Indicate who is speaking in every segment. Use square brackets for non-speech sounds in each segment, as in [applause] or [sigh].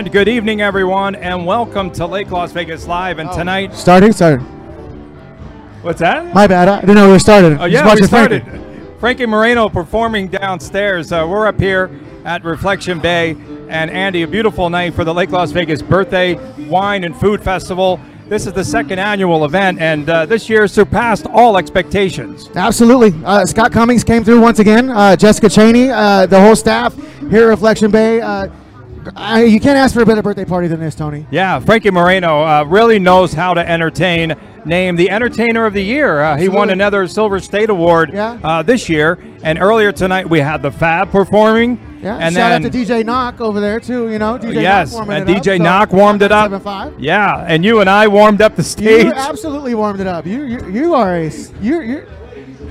Speaker 1: And good evening, everyone, and welcome to Lake Las Vegas Live. And tonight,
Speaker 2: Starting? Started.
Speaker 1: what's that?
Speaker 2: My bad. I didn't know we were started.
Speaker 1: Oh
Speaker 2: Just
Speaker 1: yeah, we started.
Speaker 2: Frankie.
Speaker 1: Frankie Moreno performing downstairs. Uh, we're up here at Reflection Bay, and Andy, a beautiful night for the Lake Las Vegas Birthday Wine and Food Festival. This is the second annual event, and uh, this year surpassed all expectations.
Speaker 2: Absolutely. Uh, Scott Cummings came through once again. Uh, Jessica Cheney, uh, the whole staff here at Reflection Bay. I, you can't ask for a better birthday party than this, Tony.
Speaker 1: Yeah, Frankie Moreno uh, really knows how to entertain. Named the Entertainer of the Year. Uh, he won another Silver State Award
Speaker 2: Yeah.
Speaker 1: uh, this year. And earlier tonight, we had the Fab performing.
Speaker 2: Yeah.
Speaker 1: And
Speaker 2: Shout
Speaker 1: then,
Speaker 2: out to DJ Knock over there too. You know, DJ
Speaker 1: yes,
Speaker 2: Knock
Speaker 1: and
Speaker 2: it up,
Speaker 1: DJ
Speaker 2: so
Speaker 1: Knock warmed it up.
Speaker 2: 7.5.
Speaker 1: Yeah, and you and I warmed up the stage.
Speaker 2: You absolutely warmed it up. You you, you are a you you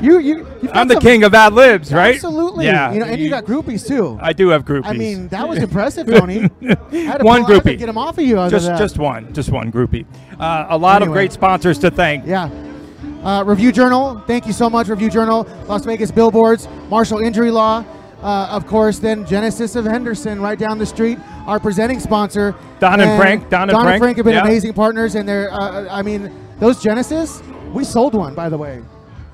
Speaker 2: you you.
Speaker 1: I'm the
Speaker 2: some-
Speaker 1: king of ad libs, right?
Speaker 2: Absolutely.
Speaker 1: Yeah.
Speaker 2: You know, and you got groupies too.
Speaker 1: I do have groupies.
Speaker 2: I mean, that was [laughs] impressive, Tony. I had to
Speaker 1: One
Speaker 2: pull- I had to
Speaker 1: groupie.
Speaker 2: get him off of you.
Speaker 1: just just one, just one groupie. Uh, a lot of great sponsors to thank.
Speaker 2: Yeah. Uh, Review Journal, thank you so much, Review Journal, Las Vegas Billboards, Marshall Injury Law, uh, of course, then Genesis of Henderson, right down the street, our presenting sponsor.
Speaker 1: Don and Frank, Don and Frank,
Speaker 2: have been
Speaker 1: yeah.
Speaker 2: amazing partners, and they're, uh, I mean, those Genesis, we sold one, by the way,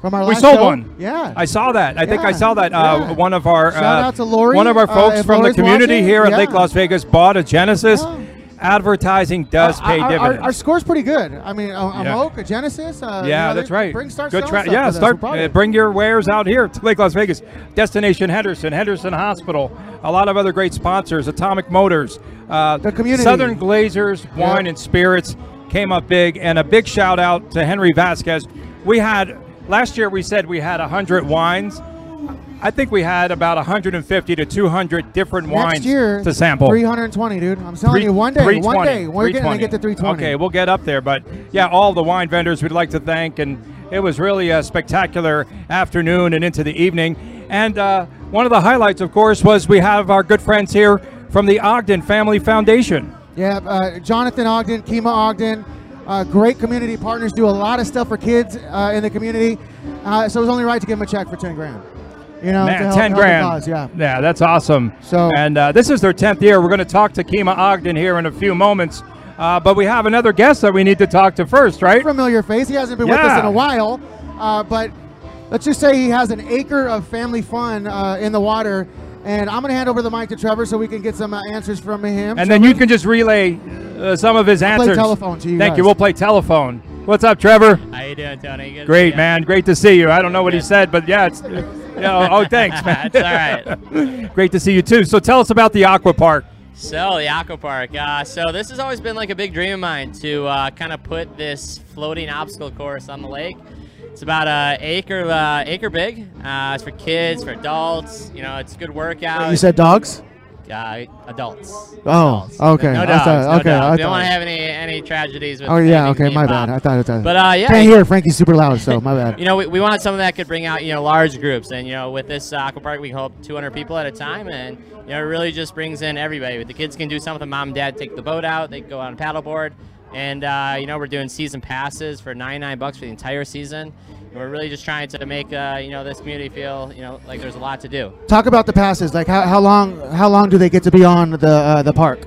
Speaker 2: from our
Speaker 1: We sold
Speaker 2: show.
Speaker 1: one.
Speaker 2: Yeah.
Speaker 1: I saw that. I think I saw that. Uh,
Speaker 2: yeah.
Speaker 1: One of our
Speaker 2: Shout
Speaker 1: uh,
Speaker 2: out to Lori,
Speaker 1: one of our
Speaker 2: uh,
Speaker 1: folks
Speaker 2: if
Speaker 1: from the community
Speaker 2: watching,
Speaker 1: here at
Speaker 2: yeah.
Speaker 1: Lake Las Vegas bought a Genesis.
Speaker 2: Yeah.
Speaker 1: Advertising does
Speaker 2: Uh,
Speaker 1: pay
Speaker 2: our, our,
Speaker 1: dividends.
Speaker 2: our score's pretty good. I mean, a, a
Speaker 1: Yeah.
Speaker 2: Moke, a Genesis. Uh, you
Speaker 1: yeah,
Speaker 2: know,
Speaker 1: that's right.
Speaker 2: Bring start
Speaker 1: Good tra- Yeah, start.
Speaker 2: We're proud of
Speaker 1: uh, bring your wares out here to Lake Las Vegas. Destination Henderson, Henderson Hospital, a lot of other great sponsors. Atomic Motors, uh,
Speaker 2: The community.
Speaker 1: Southern Glazers, Wine
Speaker 2: Yeah.
Speaker 1: and Spirits came up big, and a big shout out to Henry Vasquez. We had last year. We said we had hundred wines. I think we had about 150 to 200 different wines
Speaker 2: Next year,
Speaker 1: to sample.
Speaker 2: 320, dude. I'm telling
Speaker 1: Three-
Speaker 2: you, one day, one day, we're going to get to 320.
Speaker 1: Okay, we'll get up there, but yeah, all the wine vendors we'd like to thank, and it was really a spectacular afternoon and into the evening. And uh, one of the highlights, of course, was we have our good friends here from the Ogden Family Foundation.
Speaker 2: Yeah, uh, Jonathan Ogden, Kima Ogden, uh, great community partners, do a lot of stuff for kids uh, in the community. Uh, so it was only right to give them a check for 10 grand. You know,
Speaker 1: Man,
Speaker 2: help,
Speaker 1: 10
Speaker 2: help
Speaker 1: grand.
Speaker 2: cause, yeah.
Speaker 1: Yeah, that's awesome.
Speaker 2: So-
Speaker 1: and uh, this is their 10th year. We're going to talk to Kima Ogden here in a few moments. Uh, but we have another guest that we need to talk to first, right?
Speaker 2: Familiar face. He hasn't been with us in a while, uh, but let's just say he has an acre of family fun uh, in the water. And I'm going to hand over the mic to Trevor so we can get some uh, answers from him.
Speaker 1: And then you can just relay uh, some of his
Speaker 2: play
Speaker 1: answers.
Speaker 2: Play telephone to you
Speaker 1: Thank you. We'll play telephone. What's up, Trevor?
Speaker 3: How you doing, Tony? Good
Speaker 1: Great,
Speaker 3: ya.
Speaker 1: man. Great to see you. I don't know what he said, but yeah, it's. [laughs] Yeah, oh, thanks, man.
Speaker 3: It's all right. [laughs]
Speaker 1: Great to see you too. So tell us about the Aqua Park.
Speaker 3: So the aqua park. Uh, so this has always been like a big dream of mine to uh, kind of put this floating obstacle course on the lake. It's about a acre uh, acre big. Uh, it's for kids, for adults. You know, it's good workout.
Speaker 2: You said dogs?
Speaker 3: uh, adults.
Speaker 2: Oh,
Speaker 3: Adults.
Speaker 2: okay.
Speaker 3: No
Speaker 2: I
Speaker 3: dogs.
Speaker 2: thought-
Speaker 3: no
Speaker 2: okay,
Speaker 3: dogs.
Speaker 2: I
Speaker 3: don't want to have any any tragedies with.
Speaker 2: Oh, yeah, okay. My bad. I thought it was.
Speaker 3: But uh, yeah,
Speaker 2: Can't hear. Frankie's super loud, so my bad. [laughs]
Speaker 3: you know, we, we wanted something that could bring out, you know, large groups. And, you know, with this uh, aqua park, we hope 200 people at a time. And, you know, it really just brings in everybody. The kids can do something. Mom and dad take the boat out. They go on a paddleboard. And, uh, you know, we're doing season passes for 99 bucks for the entire season. And we're really just trying to make, uh, you know, this community feel, you know, like there's a lot to do.
Speaker 2: Talk about the passes. Like how, how long how long do they get to be on the uh, the park?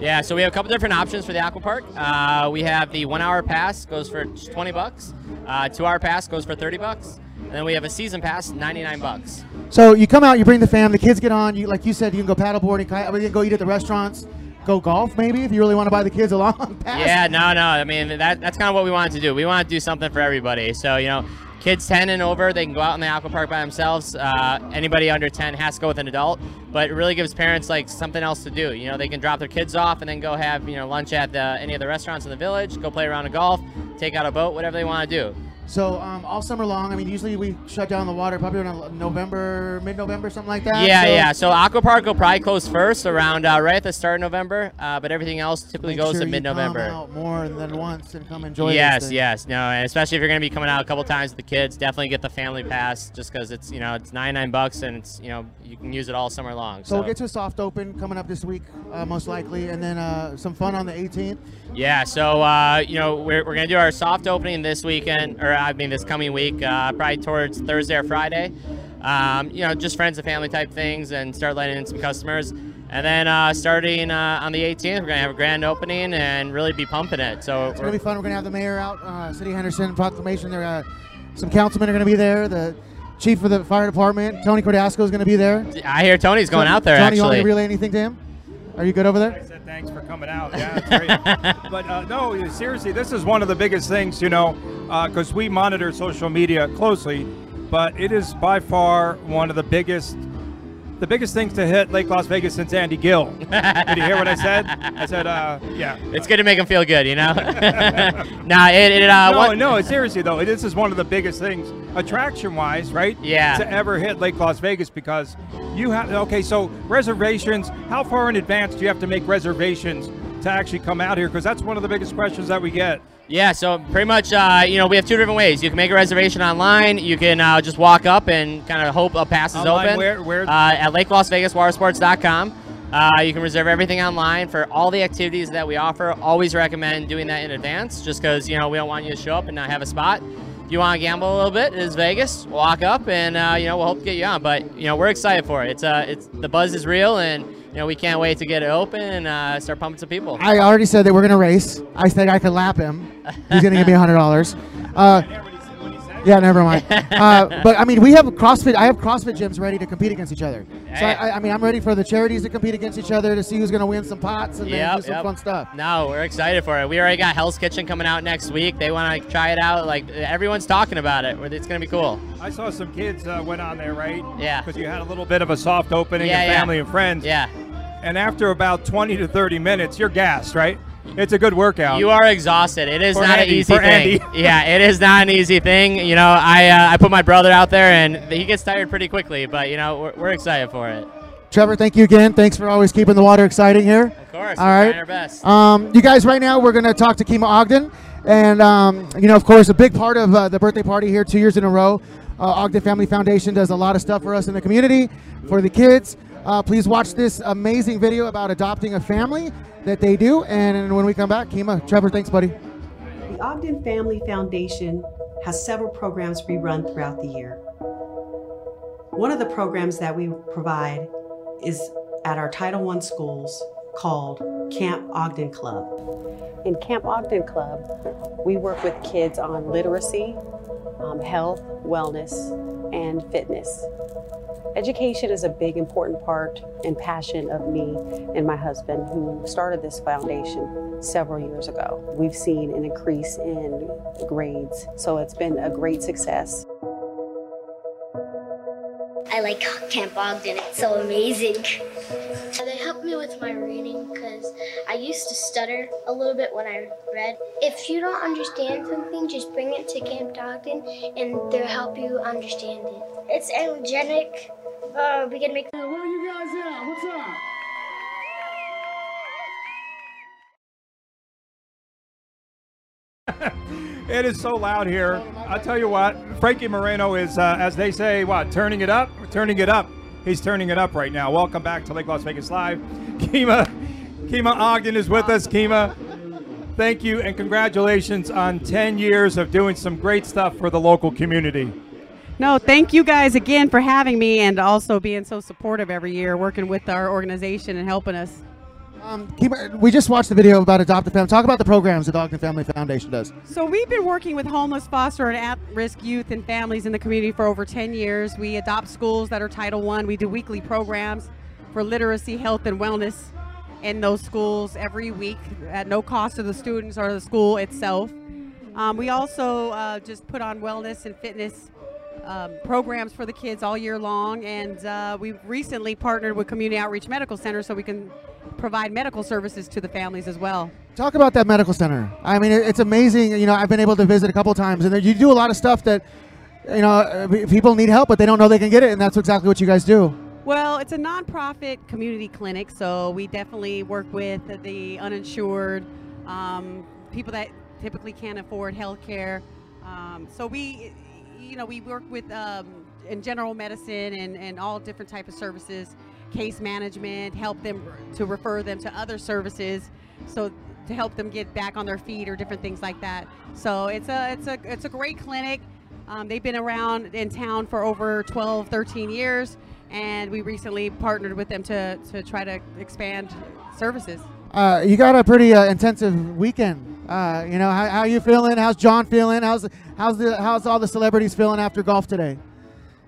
Speaker 3: Yeah, so we have a couple different options for the aqua park. Uh, we have the one-hour pass goes for 20 bucks. Uh, two-hour pass goes for 30 bucks. And then we have a season pass, 99 bucks.
Speaker 2: So you come out, you bring the fam, the kids get on. You like you said, you can go paddleboarding, you can go eat at the restaurants, go golf maybe if you really want to buy the kids along. [laughs] pass.
Speaker 3: Yeah, no, no. I mean, that, that's kind of what we wanted to do. We want to do something for everybody. So, you know, kids 10 and over, they can go out in the aqua park by themselves. Uh, anybody under 10 has to go with an adult, but it really gives parents like something else to do. You know, they can drop their kids off and then go have, you know, lunch at the, any of the restaurants in the village, go play around a golf, take out a boat, whatever they want to do.
Speaker 2: So um, all summer long, I mean, usually we shut down the water probably around November, mid-November, something like that.
Speaker 3: Yeah,
Speaker 2: so
Speaker 3: yeah. So Aqua Park will probably close first around uh, right at the start of November, uh, but everything else typically
Speaker 2: Make
Speaker 3: goes
Speaker 2: sure
Speaker 3: to mid-November.
Speaker 2: Come out more than once and come enjoy.
Speaker 3: Yes, yes, no, and especially if you're going to be coming out a couple times with the kids, definitely get the family pass just because it's you know it's 99 bucks and it's you know you can use it all summer long.
Speaker 2: So we'll get to a soft open coming up this week, uh, most likely, and then uh, some fun on the 18th.
Speaker 3: Yeah, so uh, you know we're, we're gonna do our soft opening this weekend, or I mean this coming week, uh, probably towards Thursday or Friday. Um, you know, just friends and family type things, and start letting in some customers. And then uh, starting uh, on the 18th, we're gonna have a grand opening and really be pumping it. So
Speaker 2: It's gonna be fun. We're gonna have the mayor out, uh, City Henderson proclamation. There, uh, some councilmen are gonna be there. The chief of the fire department, Tony Cordasco, is gonna be there.
Speaker 3: I hear Tony's going out there
Speaker 2: Tony, you want to relay anything to him? Are you good over
Speaker 1: I
Speaker 2: there?
Speaker 1: said thanks for coming out. Yeah, [laughs] but uh, no, seriously, this is one of the biggest things, you know, because we monitor social media closely. But it is by far one of the biggest, the biggest things to hit Lake Las Vegas since Andy Gill. Did you hear what I said? I said, uh, yeah.
Speaker 3: it's good to make him feel good, you know. [laughs] nah, it, it uh,
Speaker 1: no,
Speaker 3: one-
Speaker 1: no, seriously though, this is one of the biggest things, attraction-wise, right?
Speaker 3: Yeah.
Speaker 1: To ever hit Lake Las Vegas because you have. Okay, so reservations. How far in advance do you have to make reservations to actually come out here? Because that's one of the biggest questions that we get.
Speaker 3: Yeah, so pretty much, uh, you know, we have two different ways. You can make a reservation online. You can uh, just walk up and kind of hope a pass is
Speaker 1: Online,
Speaker 3: open.
Speaker 1: where- where-
Speaker 3: Uh, at LakeLasVegasWaterSports.com. Uh, you can reserve everything online for all the activities that we offer. Always recommend doing that in advance, just because you know we don't want you to show up and not have a spot. If you want to gamble a little bit, it is Vegas. Walk up, and uh, you know we'll hope to get you on. But you know we're excited for it. It's uh, it's the buzz is real, and you know we can't wait to get it open and uh, start pumping some people.
Speaker 2: I already said that we're gonna race. I said I could lap him. He's gonna give me hundred dollars. [laughs] Uh, yeah, never mind. [laughs] Uh, but I mean, we have CrossFit. I have CrossFit gyms ready to compete against each other. So I, I mean, I'm ready for the charities to compete against each other to see who's gonna win some pots and then
Speaker 3: Yep,
Speaker 2: do some
Speaker 3: yep.
Speaker 2: fun stuff.
Speaker 3: No, we're excited for it. We already got Hell's Kitchen coming out next week. They want to try it out. Like everyone's talking about it. It's gonna be cool.
Speaker 1: I saw some kids uh, went on there, right?
Speaker 3: Yeah.
Speaker 1: Because you had a little bit of a soft opening
Speaker 3: Yeah,
Speaker 1: and
Speaker 3: yeah.
Speaker 1: family and friends.
Speaker 3: Yeah,
Speaker 1: And after about 20 to 30 minutes, you're gassed, right? It's a good workout.
Speaker 3: you are exhausted. It is
Speaker 1: For
Speaker 3: not
Speaker 1: Andy,
Speaker 3: an easy
Speaker 1: for
Speaker 3: thing.
Speaker 1: Andy. [laughs]
Speaker 3: yeah, it is not an easy thing. You know, I uh, I put my brother out there and he gets tired pretty quickly. But you know, we're, we're excited for it.
Speaker 2: Trevor, thank you again. Thanks for always keeping the water exciting here.
Speaker 3: Of course,
Speaker 2: All
Speaker 3: we're
Speaker 2: right.
Speaker 3: trying our best.
Speaker 2: Um, you guys, right now we're going to talk to Kima Ogden, and um, you know, of course, a big part of uh, the birthday party here, two years in a row. Uh, Ogden Family Foundation does a lot of stuff for us in the community, for the kids. Uh, please watch this amazing video about adopting a family that they do, and when we come back, Kima, Trevor, thanks, buddy.
Speaker 4: The Ogden Family Foundation has several programs we run throughout the year. One of the programs that we provide is at our Title I schools called Camp Ogden Club. In Camp Ogden Club, we work with kids on literacy, um, health, wellness, and fitness. Education is a big, important part and passion of me and my husband, who started this foundation several years ago. We've seen an increase in grades, so it's been a great success.
Speaker 5: I like Camp Ogden. It's so amazing. They help me with my reading because I used to stutter a little bit when I read. If you don't understand something, just bring it to Camp Ogden and they'll help you understand it. It's energetic. Uh, we can make.
Speaker 6: Where are you guys at? What's up? [laughs]
Speaker 1: It is so loud here. I'll tell you what, Frankie Moreno is, uh, as they say, what, turning it up? Turning it up. He's turning it up right now. Welcome back to Lake Las Vegas Live. [laughs] Kima, Kima Ogden is with us. Kima, thank you and congratulations on 10 years of doing some great stuff for the local community.
Speaker 7: No, thank you guys again for having me and also being so supportive every year, working with our organization and helping us.
Speaker 2: Um, we just watched the video about Adopt a Family. Talk about the programs that Ogden Family Foundation does.
Speaker 7: So we've been working with homeless, foster, and at-risk youth and families in the community for over 10 years. We adopt schools that are Title One. We do weekly programs for literacy, health, and wellness in those schools every week at no cost to the students or the school itself. Um, we also uh, just put on wellness and fitness um, programs for the kids all year long, and uh, we've recently partnered with Community Outreach Medical Center so we can provide medical services to the families as well.
Speaker 2: Talk about that medical center. I mean, it's amazing. You know, I've been able to visit a couple times, and you do a lot of stuff that, you know, uh, people need help, but they don't know they can get it, and that's exactly what you guys do.
Speaker 7: Well, it's a nonprofit community clinic, so we definitely work with the uninsured, um, people that typically can't afford health care. Um, so we, you know, we work with um, in general medicine and, and all different type of services, case management, help them to refer them to other services, so to help them get back on their feet or different things like that. So it's a it's a it's a great clinic. Um, they've been around in town for over 12, 13 years. and we recently partnered with them to, to try to expand services.
Speaker 2: Uh, you got a pretty uh, intensive weekend. Uh, you know, how, how you feeling? How's John feeling? How's how's the how's all the celebrities feeling after golf today?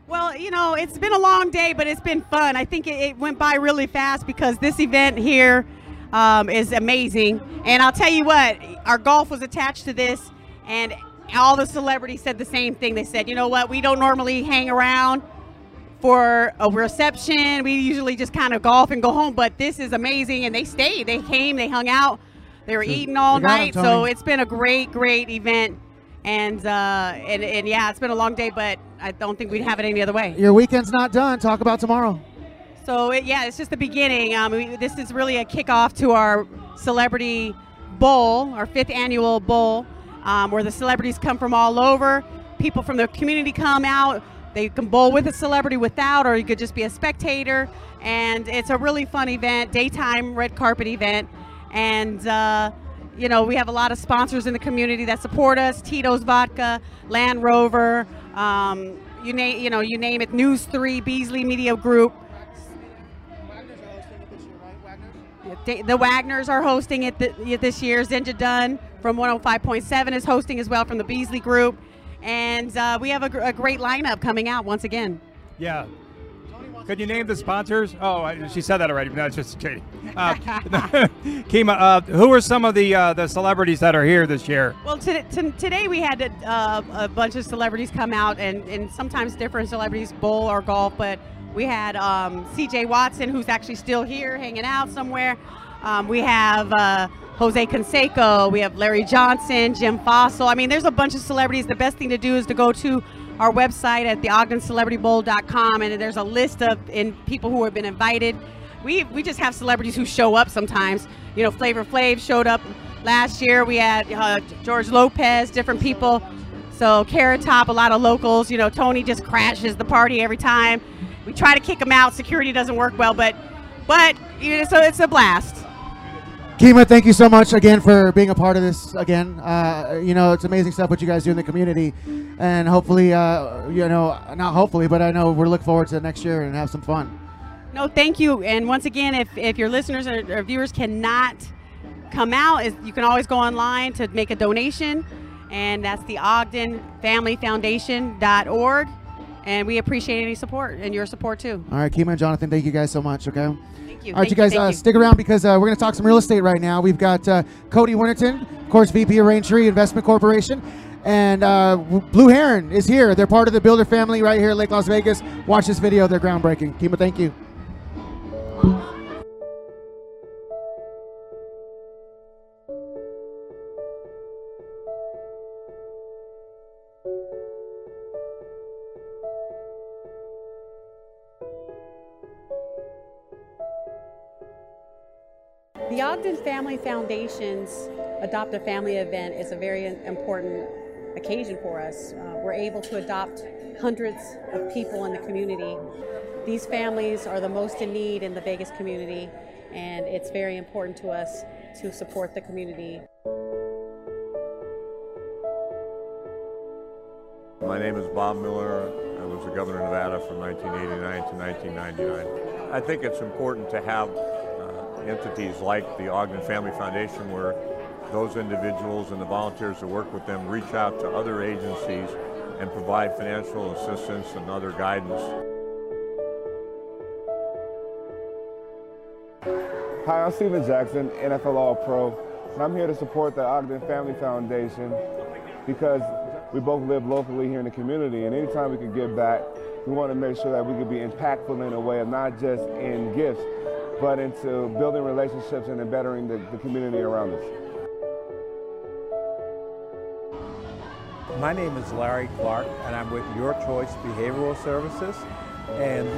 Speaker 7: Well, you know, it's been a long day, but it's been fun. I think it, it went by really fast because this event here um, is amazing. And I'll tell you what, our golf was attached to this, and all the celebrities said the same thing. They said, you know what, we don't normally hang around for a reception. We usually just kind of golf and go home, but this is amazing. And they stayed, they came, they hung out, they were eating all
Speaker 2: you got 'em,
Speaker 7: night. so it's been a great, great event. And, uh, and and yeah, it's been a long day, but I don't think we'd have it any other way.
Speaker 2: Your weekend's not done. Talk about tomorrow.
Speaker 7: So it, yeah, it's just the beginning. Um, we, this is really a kickoff to our celebrity bowl, our fifth annual bowl, um, where the celebrities come from all over. People from the community come out. They can bowl with a celebrity, without, or you could just be a spectator. And it's a really fun event, daytime red carpet event. And uh, you know, we have a lot of sponsors in the community that support us: Tito's Vodka, Land Rover, um, you name, you know, you name it. News Three, Beasley Media Group. The the Wagners are hosting it this year. Zinja Dunn from 105.7 is hosting as well from the Beasley Group. And uh, we have a, a great lineup coming out once again.
Speaker 1: Yeah. Could you name the sponsors? Oh, she said that already. No, it's just kidding. Uh, [laughs] Kima, uh, who are some of the uh, the celebrities that are here this year?
Speaker 7: Well, to, to, today we had uh, a bunch of celebrities come out, and, and sometimes different celebrities bowl or golf. But we had um, C.J. Watson, who's actually still here, hanging out somewhere. Um, we have uh, Jose Canseco. We have Larry Johnson, Jim Fassel. I mean, there's a bunch of celebrities. The best thing to do is to go to our website at the OgdenCelebrityBowl.com, and there's a list of in people who have been invited. We we just have celebrities who show up sometimes. You know, Flavor Flav showed up last year. We had uh, George Lopez, different people. So Carrot Top, a lot of locals. You know, Tony just crashes the party every time. We try to kick him out. Security doesn't work well, but but you know, so it's a blast.
Speaker 2: Kima, thank you so much again for being a part of this again. Uh, you know, it's amazing stuff what you guys do in the community, and hopefully, uh, you know, not hopefully, but I know we're looking forward to next year and have some fun.
Speaker 7: No, thank you. And once again, if, if your listeners or, viewers cannot come out, is you can always go online to make a donation, and that's the Ogden Family Foundation.org. And we appreciate any support and your support too.
Speaker 2: All right, Kima and Jonathan, thank you guys so much. Okay.
Speaker 7: Thank you.
Speaker 2: All right,
Speaker 7: Thank
Speaker 2: you guys, uh,
Speaker 7: you.
Speaker 2: stick around because uh, we're going to talk some real estate right now. We've got uh, Cody Winterton, of course, VP of Raintree Investment Corporation, and uh, Blue Heron is here. They're part of the Builder family right here in Lake Las Vegas. Watch this video; they're groundbreaking. Kima, thank you.
Speaker 7: Ogden Family Foundation's Adopt a Family event is a very important occasion for us. Uh, we're able to adopt hundreds of people in the community. These families are the most in need in the Vegas community, and it's very important to us to support the community.
Speaker 8: My name is Bob Miller. I was the governor of Nevada from 1989 to 1999. I think it's important to have entities like the Ogden Family Foundation where those individuals and the volunteers that work with them reach out to other agencies and provide financial assistance and other guidance.
Speaker 9: Hi, I'm Steven Jackson, NFL All-Pro, and I'm here to support the Ogden Family Foundation because we both live locally here in the community, and anytime we can give back, we want to make sure that we can be impactful in a way of not just in gifts, but into building relationships and in bettering the, the community around us.
Speaker 10: My name is Larry Clark, and I'm with Your Choice Behavioral Services, and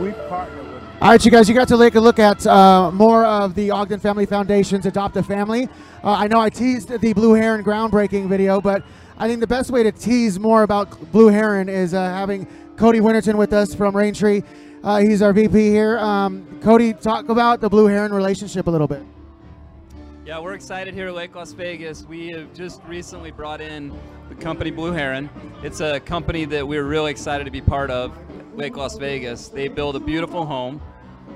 Speaker 10: we partner with.
Speaker 2: All right, you guys, you got to take a look at uh, more of the Ogden Family Foundation's Adopt a Family. Uh, I know I teased the Blue Heron groundbreaking video, but I think the best way to tease more about Blue Heron is uh, having Cody Winterton with us from Raintree. Uh, he's our VP here. Um, Cody, talk about the Blue Heron relationship a little bit.
Speaker 11: Yeah, we're excited here at Lake Las Vegas. We have just recently brought in the company Blue Heron. It's a company that we're really excited to be part of. Lake Las Vegas. They build a beautiful home.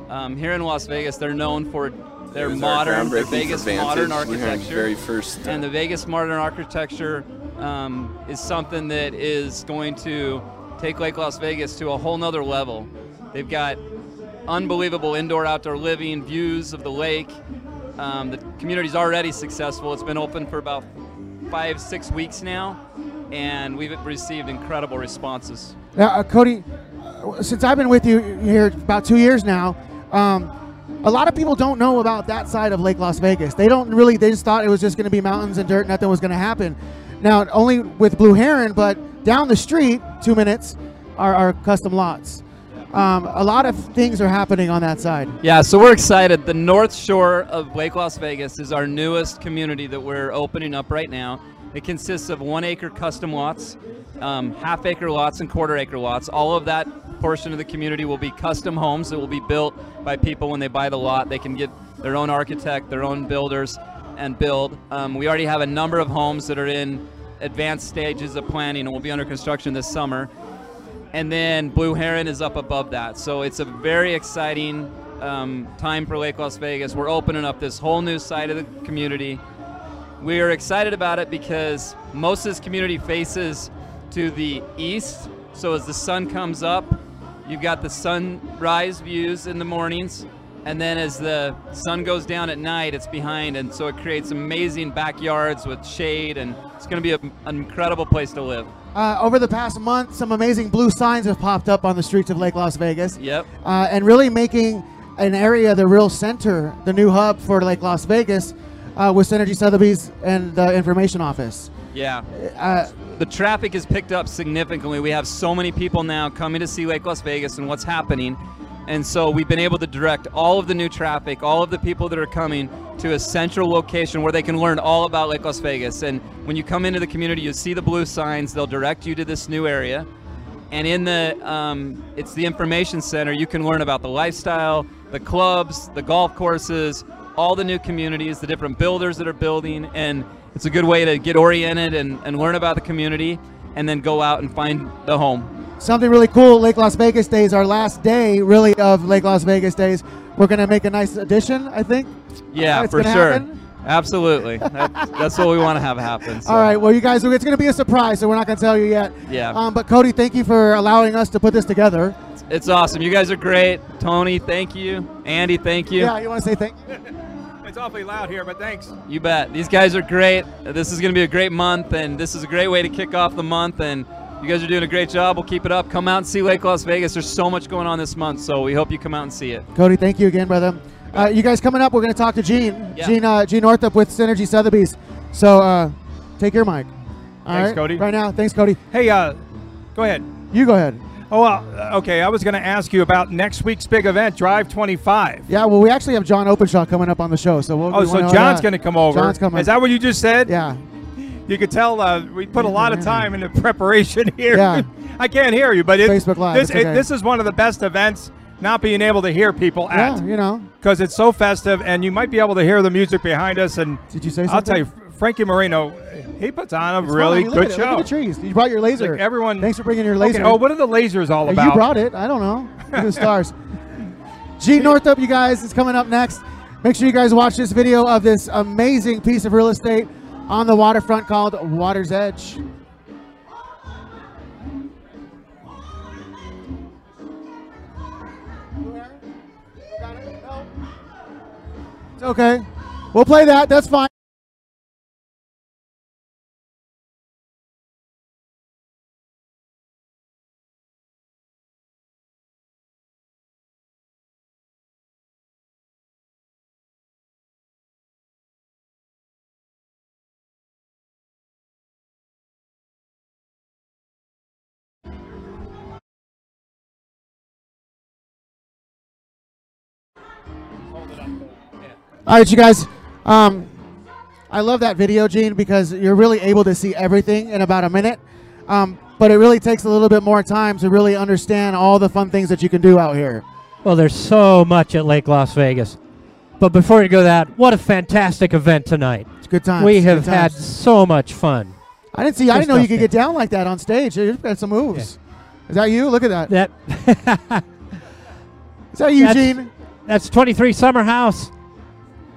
Speaker 11: Um, here in Las Vegas, they're known for their modern, their Vegas modern
Speaker 12: Vantage. We're here on
Speaker 11: architecture.
Speaker 12: very first, uh,
Speaker 11: and the Vegas modern architecture um, is something that is going to take Lake Las Vegas to a whole nother level. They've got unbelievable indoor outdoor living, views of the lake. Um, the community's already successful. It's been open for about five, six weeks now, and we've received incredible responses.
Speaker 2: Now, uh, Cody, since I've been with you here about two years now, um, a lot of people don't know about that side of Lake Las Vegas. They don't really. They just thought it was just going to be mountains and dirt. Nothing was going to happen. Now, only with Blue Heron, but down the street, two minutes, are, our custom lots. Um, a lot of things are happening on that side.
Speaker 11: Yeah, so we're excited. The North Shore of Lake Las Vegas is our newest community that we're opening up right now. It consists of one acre custom lots, um, half acre lots, and quarter acre lots. All of that portion of the community will be custom homes that will be built by people when they buy the lot. They can get their own architect, their own builders, and build. Um, we already have a number of homes that are in advanced stages of planning and will be under construction this summer and then Blue Heron is up above that. So it's a very exciting um, time for Lake Las Vegas. We're opening up this whole new side of the community. We are excited about it because most of this community faces to the east. So as the sun comes up, you've got the sunrise views in the mornings. And then as the sun goes down at night, it's behind. And so it creates amazing backyards with shade. And it's going to be a, an incredible place to live.
Speaker 2: Uh, over the past month, some amazing blue signs have popped up on the streets of Lake Las Vegas.
Speaker 11: Yep.
Speaker 2: Uh, and really making an area the real center, the new hub for Lake Las Vegas uh, with Synergy Sotheby's and the information office.
Speaker 11: Yeah.
Speaker 2: Uh,
Speaker 11: the traffic has picked up significantly. We have so many people now coming to see Lake Las Vegas and what's happening. And so we've been able to direct all of the new traffic, all of the people that are coming to a central location where they can learn all about Lake Las Vegas. And when you come into the community, you see the blue signs. They'll direct you to this new area. And in the, um, it's the information center. You can learn about the lifestyle, the clubs, the golf courses, all the new communities, the different builders that are building. And it's a good way to get oriented and, and learn about the community and then go out and find the home.
Speaker 2: Something really cool, Lake Las Vegas Days, our last day really of Lake Las Vegas Days. We're going to make a nice addition, I think.
Speaker 11: Yeah,
Speaker 2: Uh, it's
Speaker 11: for sure.
Speaker 2: happen.
Speaker 11: Absolutely. [laughs] That, that's what we want to have happen. so.
Speaker 2: All right, well, you guys, it's going to be a surprise, so we're not going to tell you yet.
Speaker 11: Yeah.
Speaker 2: Um, but Cody, thank you for allowing us to put this together.
Speaker 11: It's awesome. You guys are great. Tony, thank you. Andy, thank you.
Speaker 2: Yeah, you want to say thank you? [laughs]
Speaker 1: It's awfully loud here, but thanks.
Speaker 11: You bet. These guys are great. This is going to be a great month, and this is a great way to kick off the month. And you guys are doing a great job. We'll keep it up. Come out and see Lake Las Vegas. There's so much going on this month, so we hope you come out and see it.
Speaker 2: Cody, thank you again, brother. Uh, you guys coming up, we're going to talk to Gene.
Speaker 11: Yeah.
Speaker 2: Gene, uh, Gene Northup with Synergy Sotheby's. So uh, take your mic. All
Speaker 1: Thanks,
Speaker 2: right?
Speaker 1: Cody.
Speaker 2: Right now. Thanks, Cody.
Speaker 1: Hey, uh, go ahead.
Speaker 2: You go ahead.
Speaker 1: Oh, well, uh, okay. I was going to ask you about next week's big event, Drive 25.
Speaker 2: Yeah, well, we actually have John Openshaw coming up on the show. So we'll,
Speaker 1: Oh,
Speaker 2: we
Speaker 1: so John's going to come over.
Speaker 2: John's coming.
Speaker 1: Is that what you just said?
Speaker 2: Yeah.
Speaker 1: You could tell uh, we put a lot of time into [laughs] preparation here.
Speaker 2: Yeah. [laughs]
Speaker 1: I can't hear you, but it,
Speaker 2: Facebook Live,
Speaker 1: This,
Speaker 2: okay.
Speaker 1: it- this is one of the best events. Not being able to hear people at,
Speaker 2: Yeah, you know.
Speaker 1: because it's so festive, and you might be able to hear the music behind us. And
Speaker 2: did you say Something?
Speaker 1: I'll tell you, Frankie Moreno, he puts on a
Speaker 2: It's fun.
Speaker 1: really
Speaker 2: I mean,
Speaker 1: good
Speaker 2: at
Speaker 1: show.
Speaker 2: Look at the trees. You brought your laser.
Speaker 1: Like everyone.
Speaker 2: Thanks for bringing your laser.
Speaker 1: Okay, oh, what are the lasers all about?
Speaker 2: You brought it. I don't know. Look at the stars. [laughs] G Northup, you guys, is coming up next. Make sure you guys watch this video of this amazing piece of real estate on the waterfront called Water's Edge. It's okay. We'll play that. That's fine. All right, you guys. Um, I love that video, Gene, because you're really able to see everything in about a minute. Um, but it really takes a little bit more time to really understand all the fun things that you can do out here.
Speaker 13: Well, there's so much at Lake Las Vegas. But before you go that, what a fantastic event tonight.
Speaker 2: It's a good time.
Speaker 13: We
Speaker 2: Good
Speaker 13: have had so much fun.
Speaker 2: I didn't see. I didn't know you could get down like that on stage. You've got some moves. Is that you? Look at that.
Speaker 13: That [laughs]
Speaker 2: Is that you,
Speaker 13: That's, that's 23 Summer House.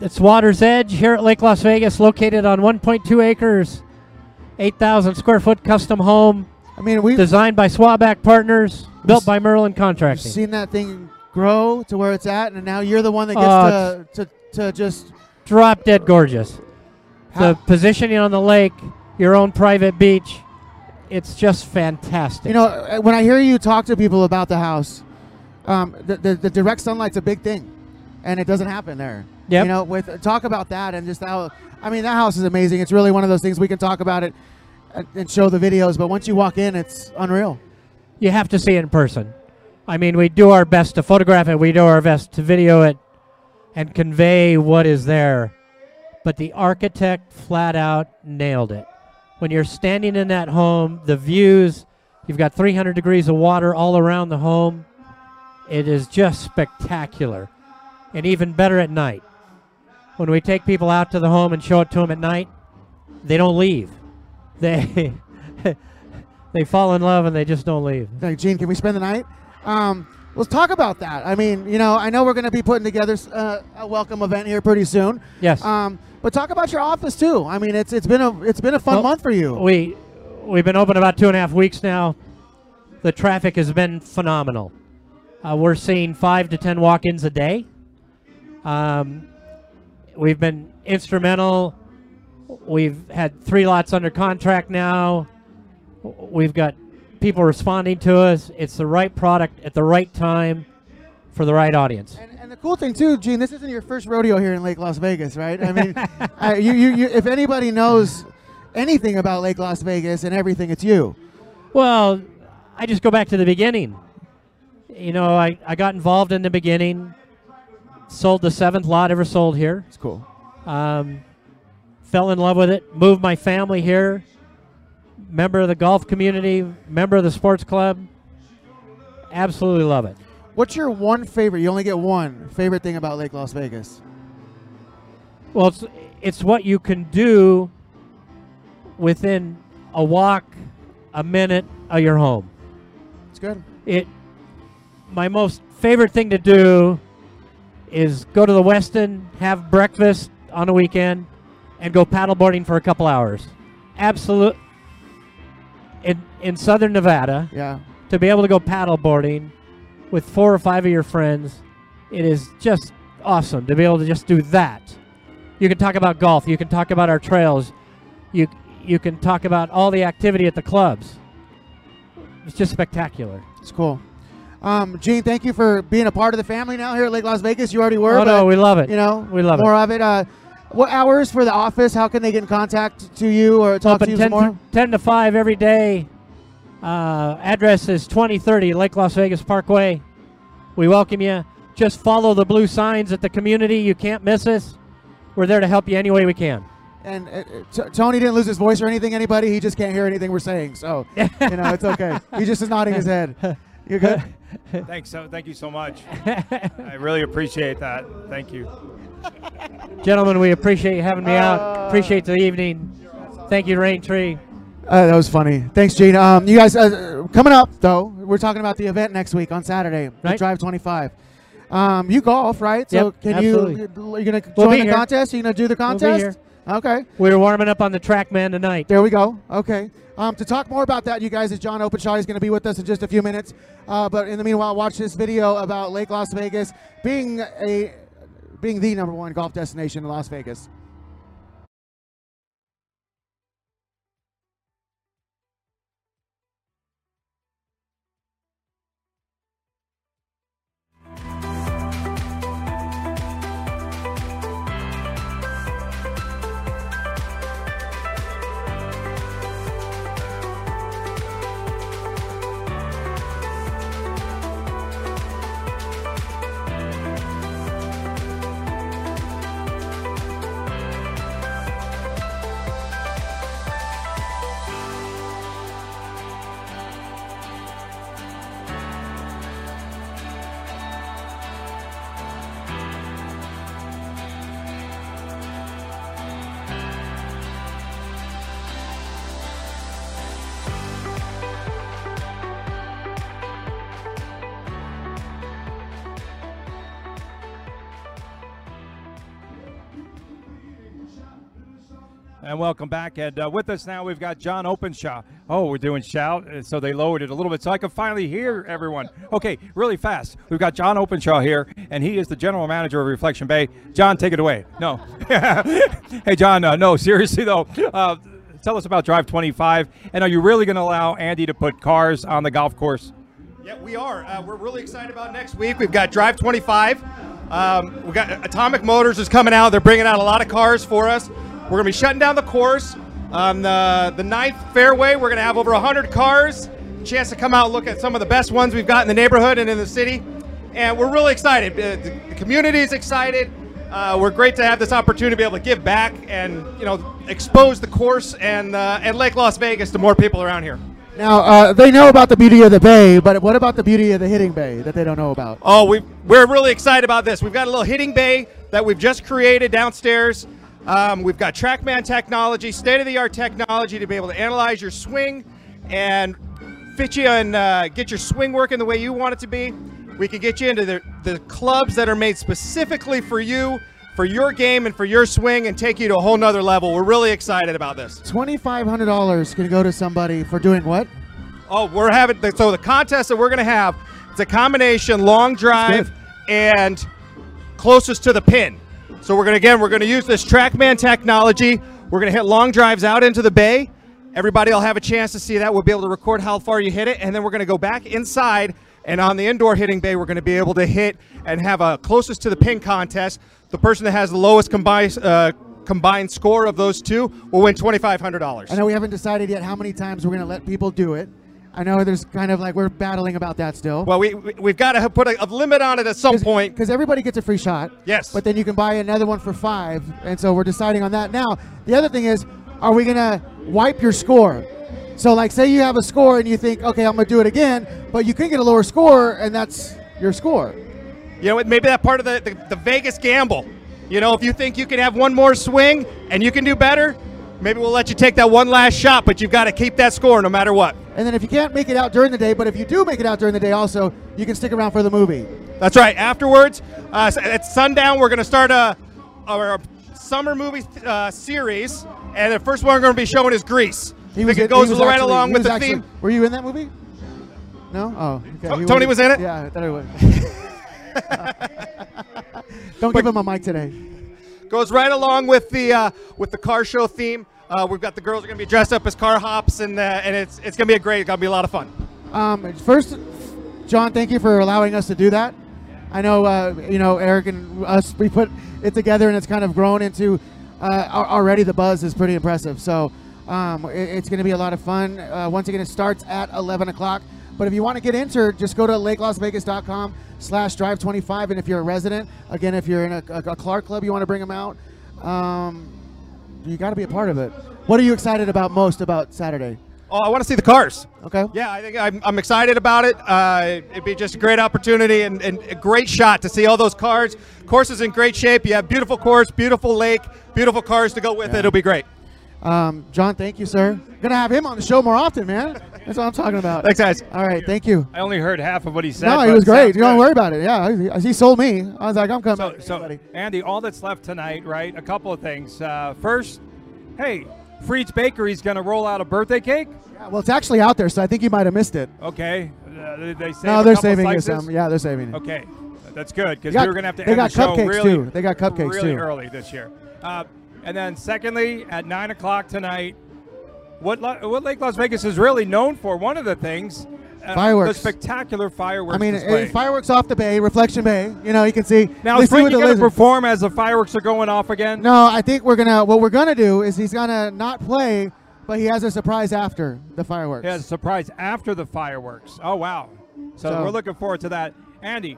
Speaker 13: It's Water's Edge here at Lake Las Vegas, located on 1.2 acres, 8,000 square foot custom home.
Speaker 2: I mean, we
Speaker 13: designed by Swaback Partners, built by Merlin Contracting.
Speaker 2: seen that thing grow to where it's at, and now you're the one that gets
Speaker 13: Oh,
Speaker 2: to, to to just
Speaker 13: drop dead gorgeous. The positioning on the lake, your own private beach, it's just fantastic.
Speaker 2: You know, uh, when I hear you talk to people about the house, um, the, the the direct sunlight's a big thing, and it doesn't happen there.
Speaker 13: Yeah.
Speaker 2: You know, with talk about that and just how I mean that house is amazing. It's really one of those things we can talk about it and, and show the videos, but once you walk in, it's unreal.
Speaker 13: you have to see it in person. I mean, we do our best to photograph it, we do our best to video it and convey what is there. But the architect flat out nailed it. When you're standing in that home, the views, you've got 300 degrees of water all around the home. It is just spectacular. And even better at night. When we take people out to the home and show it to them at night, they don't leave. [laughs] They they fall in love and they just don't leave.
Speaker 2: Like, Gene, can we spend the night? Um, let's talk about that. I mean, you know, I know we're going to be putting together uh, a welcome event here pretty soon.
Speaker 13: Yes.
Speaker 2: Um, but talk about your office too. I mean, it's it's been a it's been a fun
Speaker 13: Well,
Speaker 2: month for you.
Speaker 13: We we've been open about two and a half weeks now. The traffic has been phenomenal. Uh, we're seeing five to ten walk-ins a day. Um, we've been instrumental. We've had three lots under contract now. We've got people responding to us. It's the right product at the right time for the right audience.
Speaker 2: And the cool thing too, Gene, this isn't your first rodeo here in Lake Las Vegas, right? I mean, [laughs] uh, you, you, you, if anybody knows anything about Lake Las Vegas and everything, it's you.
Speaker 13: Well, I just go back to the beginning. You know, I, I got involved in the beginning, sold the seventh lot ever sold here.
Speaker 2: It's cool.
Speaker 13: Um, fell in love with it, moved my family here, member of the golf community, member of the sports club. Absolutely love it.
Speaker 2: What's your one favorite? You only get one favorite thing about Lake Las Vegas.
Speaker 13: Well, it's, it's what you can do within a walk, a minute of your home.
Speaker 2: It's good.
Speaker 13: It my most favorite thing to do is go to the Westin, have breakfast on a weekend, and go paddleboarding for a couple hours. Absolute in in southern Nevada.
Speaker 2: Yeah.
Speaker 13: To be able to go paddleboarding with four or five of your friends, it is just awesome to be able to just do that. You can talk about golf. You can talk about our trails. You you can talk about all the activity at the clubs. It's just spectacular.
Speaker 2: It's cool. Um, Gene, thank you for being a part of the family now here at Lake Las Vegas. You already were.
Speaker 13: Oh, no, we love it.
Speaker 2: You know,
Speaker 13: We love it.
Speaker 2: more of it. Uh, what hours for the office? How can they get in contact to you or talk
Speaker 13: Open
Speaker 2: to you
Speaker 13: 10
Speaker 2: some more?
Speaker 13: 10 to 5 every day. Uh, address is 2030 Lake Las Vegas Parkway. We welcome you. Just follow the blue signs at the community. You can't miss us. We're there to help you any way we can.
Speaker 2: And uh, T- Tony didn't lose his voice or anything. Anybody? He just can't hear anything we're saying. So [laughs] you know, it's okay. He just is nodding his head. [laughs] You good? [laughs]
Speaker 1: Thanks so thank you so much. I really appreciate that. Thank you. [laughs]
Speaker 13: Gentlemen, we appreciate you having me out. Appreciate the evening. Thank you, Raintree.
Speaker 2: Uh, that was funny. Thanks, Gene. Um, you guys uh, coming up though? We're talking about the event next week on Saturday. the
Speaker 13: Right.
Speaker 2: Drive 25. Um, you golf, right? So
Speaker 13: Yep,
Speaker 2: can
Speaker 13: absolutely.
Speaker 2: you? You're gonna
Speaker 13: We'll
Speaker 2: join the
Speaker 13: here.
Speaker 2: contest? You're gonna do the
Speaker 13: We'll be
Speaker 2: contest?
Speaker 13: here.
Speaker 2: Okay.
Speaker 13: We're warming up on the TrackMan tonight.
Speaker 2: There we go. Okay. Um, to talk more about that, you guys, is John Openshaw. He's going to be with us in just a few minutes. Uh, but in the meanwhile, watch this video about Lake Las Vegas being a being the number one golf destination in Las Vegas.
Speaker 1: And welcome back. And uh, with us now, we've got John Openshaw. Oh, we're doing shout, uh, so they lowered it a little bit so I can finally hear everyone. Okay, really fast. We've got John Openshaw here, and he is the general manager of Reflection Bay. John, take it away. No. [laughs] hey, John, uh, no, seriously, though. Uh, tell us about Drive 25. And are you really going to allow Andy to put cars on the golf course?
Speaker 12: Yeah, we are. Uh, we're really excited about next week. We've got Drive 25. Um, we got Atomic Motors is coming out. They're bringing out a lot of cars for us. We're going to be shutting down the course on the, the ninth fairway. We're going to have over 100 cars. Chance to come out and look at some of the best ones we've got in the neighborhood and in the city. And we're really excited. Uh, the, the community is excited. Uh, we're great to have this opportunity to be able to give back and you know expose the course and uh, and Lake Las Vegas to more people around here.
Speaker 2: Now uh, they know about the beauty of the bay, but what about the beauty of the hitting bay that they don't know about?
Speaker 12: Oh, we we're really excited about this. We've got a little hitting bay that we've just created downstairs. Um, we've got TrackMan technology, state-of-the-art technology to be able to analyze your swing and fit you and uh, get your swing working the way you want it to be. We can get you into the, the clubs that are made specifically for you, for your game and for your swing and take you to a whole nother level. We're really excited about this.
Speaker 2: Twenty-five hundred dollars can go to somebody for doing what?
Speaker 12: Oh, we're having so the contest that we're going to have. It's a combination long drive and closest to the pin. So we're going to again we're going to use this TrackMan technology. We're going to hit long drives out into the bay. Everybody will have a chance to see that. We'll be able to record how far you hit it, and then we're going to go back inside. And on the indoor hitting bay, we're going to be able to hit and have a closest to the pin contest. The person that has the lowest combined uh, combined score of those two will win twenty five hundred dollars.
Speaker 2: I know we haven't decided yet how many times we're going to let people do it. I know there's kind of like we're battling about that still.
Speaker 12: Well, we we- we've got to put a, a limit on it at some point.
Speaker 2: because everybody gets a free shot.
Speaker 12: Yes.
Speaker 2: But then you can buy another one for five, and so we're deciding on that now. The other thing is, are we gonna wipe your score? So like, say you have a score and you think, okay, I'm gonna do it again, but you can get a lower score, and that's your score.
Speaker 12: You know, maybe that part of the, the, the Vegas gamble. You know, if you think you can have one more swing and you can do better, maybe we'll let you take that one last shot, but you've got to keep that score no matter what.
Speaker 2: And then if you can't make it out during the day, but if you do make it out during the day, also you can stick around for the movie.
Speaker 12: That's right. Afterwards, uh, at sundown, we're going to start a, our summer movie uh, series, and the first one we're going to be showing is Grease.
Speaker 2: He was
Speaker 12: it goes
Speaker 2: was
Speaker 12: right
Speaker 2: actually-
Speaker 12: along with the
Speaker 2: actually-
Speaker 12: theme.
Speaker 2: Were you in that movie? No. Oh, okay. He
Speaker 12: Tony was in it?
Speaker 2: Yeah, I thought he was. [laughs] Don't give him a mic today.
Speaker 12: Goes right along with the uh, with the car show theme. Uh, we've got the girls are going to be dressed up as car hops, and uh, and it's it's going to be a great. Going to be a lot of fun.
Speaker 2: Um, first, John, thank you for allowing us to do that. I know, uh, you know, Eric and us, we put it together and it's kind of grown into uh, already the buzz is pretty impressive. So um, it- it's going to be a lot of fun. Uh, once again, it starts at 11 o'clock. But if you want to get entered, just go to lakelasvegas.com slash drive 25. And if you're a resident, again, if you're in a, a, a Clark club, you want to bring them out, um, you got to be a part of it. What are you excited about most about Saturday?
Speaker 12: Oh, I want to see the cars.
Speaker 2: Okay.
Speaker 12: Yeah, I think I'm, I'm excited about it. Uh, it'd be just a great opportunity and, and a great shot to see all those cars. Course is in great shape. You have beautiful course, beautiful lake, beautiful cars to go with it. It'll be great.
Speaker 2: Um, John, thank you, sir. Gonna have him on the show more often, man. That's what I'm talking about.
Speaker 12: Thanks, guys.
Speaker 2: All right, thank you.
Speaker 1: I only heard half of what he said.
Speaker 2: No, he was great. You don't worry about it. Yeah, he, he sold me. I was like, I'm coming.
Speaker 1: So, so Andy, all that's left tonight, right? A couple of things. Uh, first, hey, Freed's Bakery's going to roll out a birthday cake.
Speaker 2: Yeah, well, it's actually out there, so I think you might have missed it.
Speaker 1: Okay. Uh, they- they save
Speaker 2: No,
Speaker 1: a
Speaker 2: they're
Speaker 1: couple
Speaker 2: saving you
Speaker 1: slices?
Speaker 2: some. Yeah, they're saving it.
Speaker 1: Okay, that's good because
Speaker 2: They got-
Speaker 1: we were going to have to
Speaker 2: they
Speaker 1: end
Speaker 2: got
Speaker 1: the show
Speaker 2: cupcakes,
Speaker 1: really,
Speaker 2: too. They got cupcakes,
Speaker 1: really
Speaker 2: too.
Speaker 1: early this year. Uh, and then, secondly, at nine o'clock tonight, what La- what Lake Las Vegas is really known for, one of the things, uh,
Speaker 2: Fireworks.
Speaker 1: the spectacular fireworks.
Speaker 2: I mean,
Speaker 1: display.
Speaker 2: fireworks off the bay, Reflection Bay. You know, you can see.
Speaker 1: now, is
Speaker 2: with
Speaker 1: going to perform as the fireworks are going off again?
Speaker 2: No, I think we're gonna. What we're gonna do is he's gonna not play, but he has a surprise after the fireworks.
Speaker 1: He has a surprise after the fireworks. Oh wow! So,
Speaker 2: So-
Speaker 1: we're looking forward to that. Andy,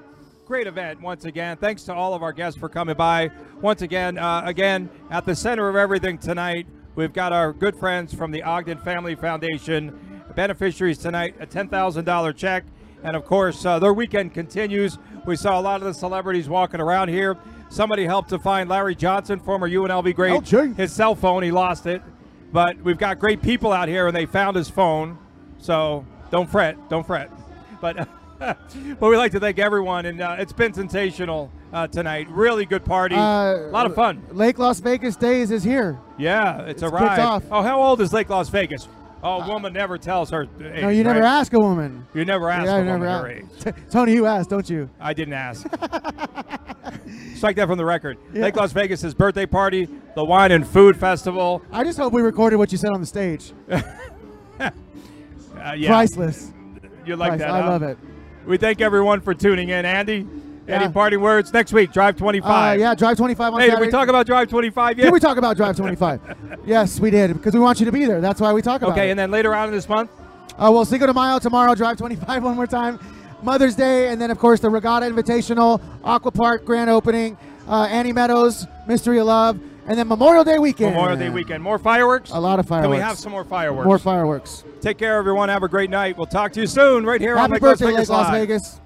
Speaker 1: great event once again. Thanks to all of our guests for coming by. Once again, uh, again at the center of everything tonight, we've got our good friends from the Ogden Family Foundation. Beneficiaries tonight, a ten thousand dollar check, and of course uh, their weekend continues. We saw a lot of the celebrities walking around here. Somebody helped to find Larry Johnson, former UNLV great. His cell phone, he lost it. But we've got great people out here, and they found his phone. So don't fret, don't fret. But [laughs] [laughs] but we'd like to thank everyone, and uh, it's been sensational uh, tonight. Really good party.
Speaker 2: Uh,
Speaker 1: a lot of fun.
Speaker 2: Lake Las Vegas Days is here.
Speaker 1: Yeah, it's,
Speaker 2: It's
Speaker 1: arrived.
Speaker 2: off.
Speaker 1: Oh, how old is Lake Las Vegas? Oh, a woman never tells her age.
Speaker 2: no, you never
Speaker 1: right?
Speaker 2: ask a woman.
Speaker 1: You never ask
Speaker 2: yeah,
Speaker 1: a
Speaker 2: you never
Speaker 1: woman her
Speaker 2: ask.
Speaker 1: age. [laughs]
Speaker 2: Tony, you asked, don't you?
Speaker 1: I didn't ask. [laughs] Strike that from the record.
Speaker 2: Yeah.
Speaker 1: Lake Las Vegas' birthday party, the Wine and Food Festival.
Speaker 2: I just hope we recorded what you said on the stage.
Speaker 1: Uh, yeah.
Speaker 2: Priceless.
Speaker 1: You like that?
Speaker 2: I
Speaker 1: huh?
Speaker 2: love it.
Speaker 1: We thank everyone for tuning in. Andy,
Speaker 2: Yeah.
Speaker 1: any parting words? Next week, Drive 25.
Speaker 2: Uh, yeah, Drive 25 on
Speaker 1: Hey, did
Speaker 2: Saturday.
Speaker 1: we talk about Drive 25 yet?
Speaker 2: Did we talk about Drive 25? [laughs] yes, we did because we want you to be there. That's why we talk about
Speaker 1: Okay,
Speaker 2: it.
Speaker 1: Okay, and then later on in this month,
Speaker 2: Uh, well, Cinco de Mayo tomorrow, Drive 25 [laughs] one more time. Mother's Day, and then, of course, the Regatta Invitational, Aqua Park grand opening, uh, Annie Meadows, Mystery of Love, and then Memorial Day weekend.
Speaker 1: Memorial Day weekend. More fireworks?
Speaker 2: A lot of fireworks.
Speaker 1: Can we have some more fireworks?
Speaker 2: More fireworks.
Speaker 1: Take care, everyone. Have a great night. We'll talk to you soon right here on
Speaker 2: Happy
Speaker 1: Lake Las
Speaker 2: birthday,
Speaker 1: Vegas
Speaker 2: Lake Las. Vegas.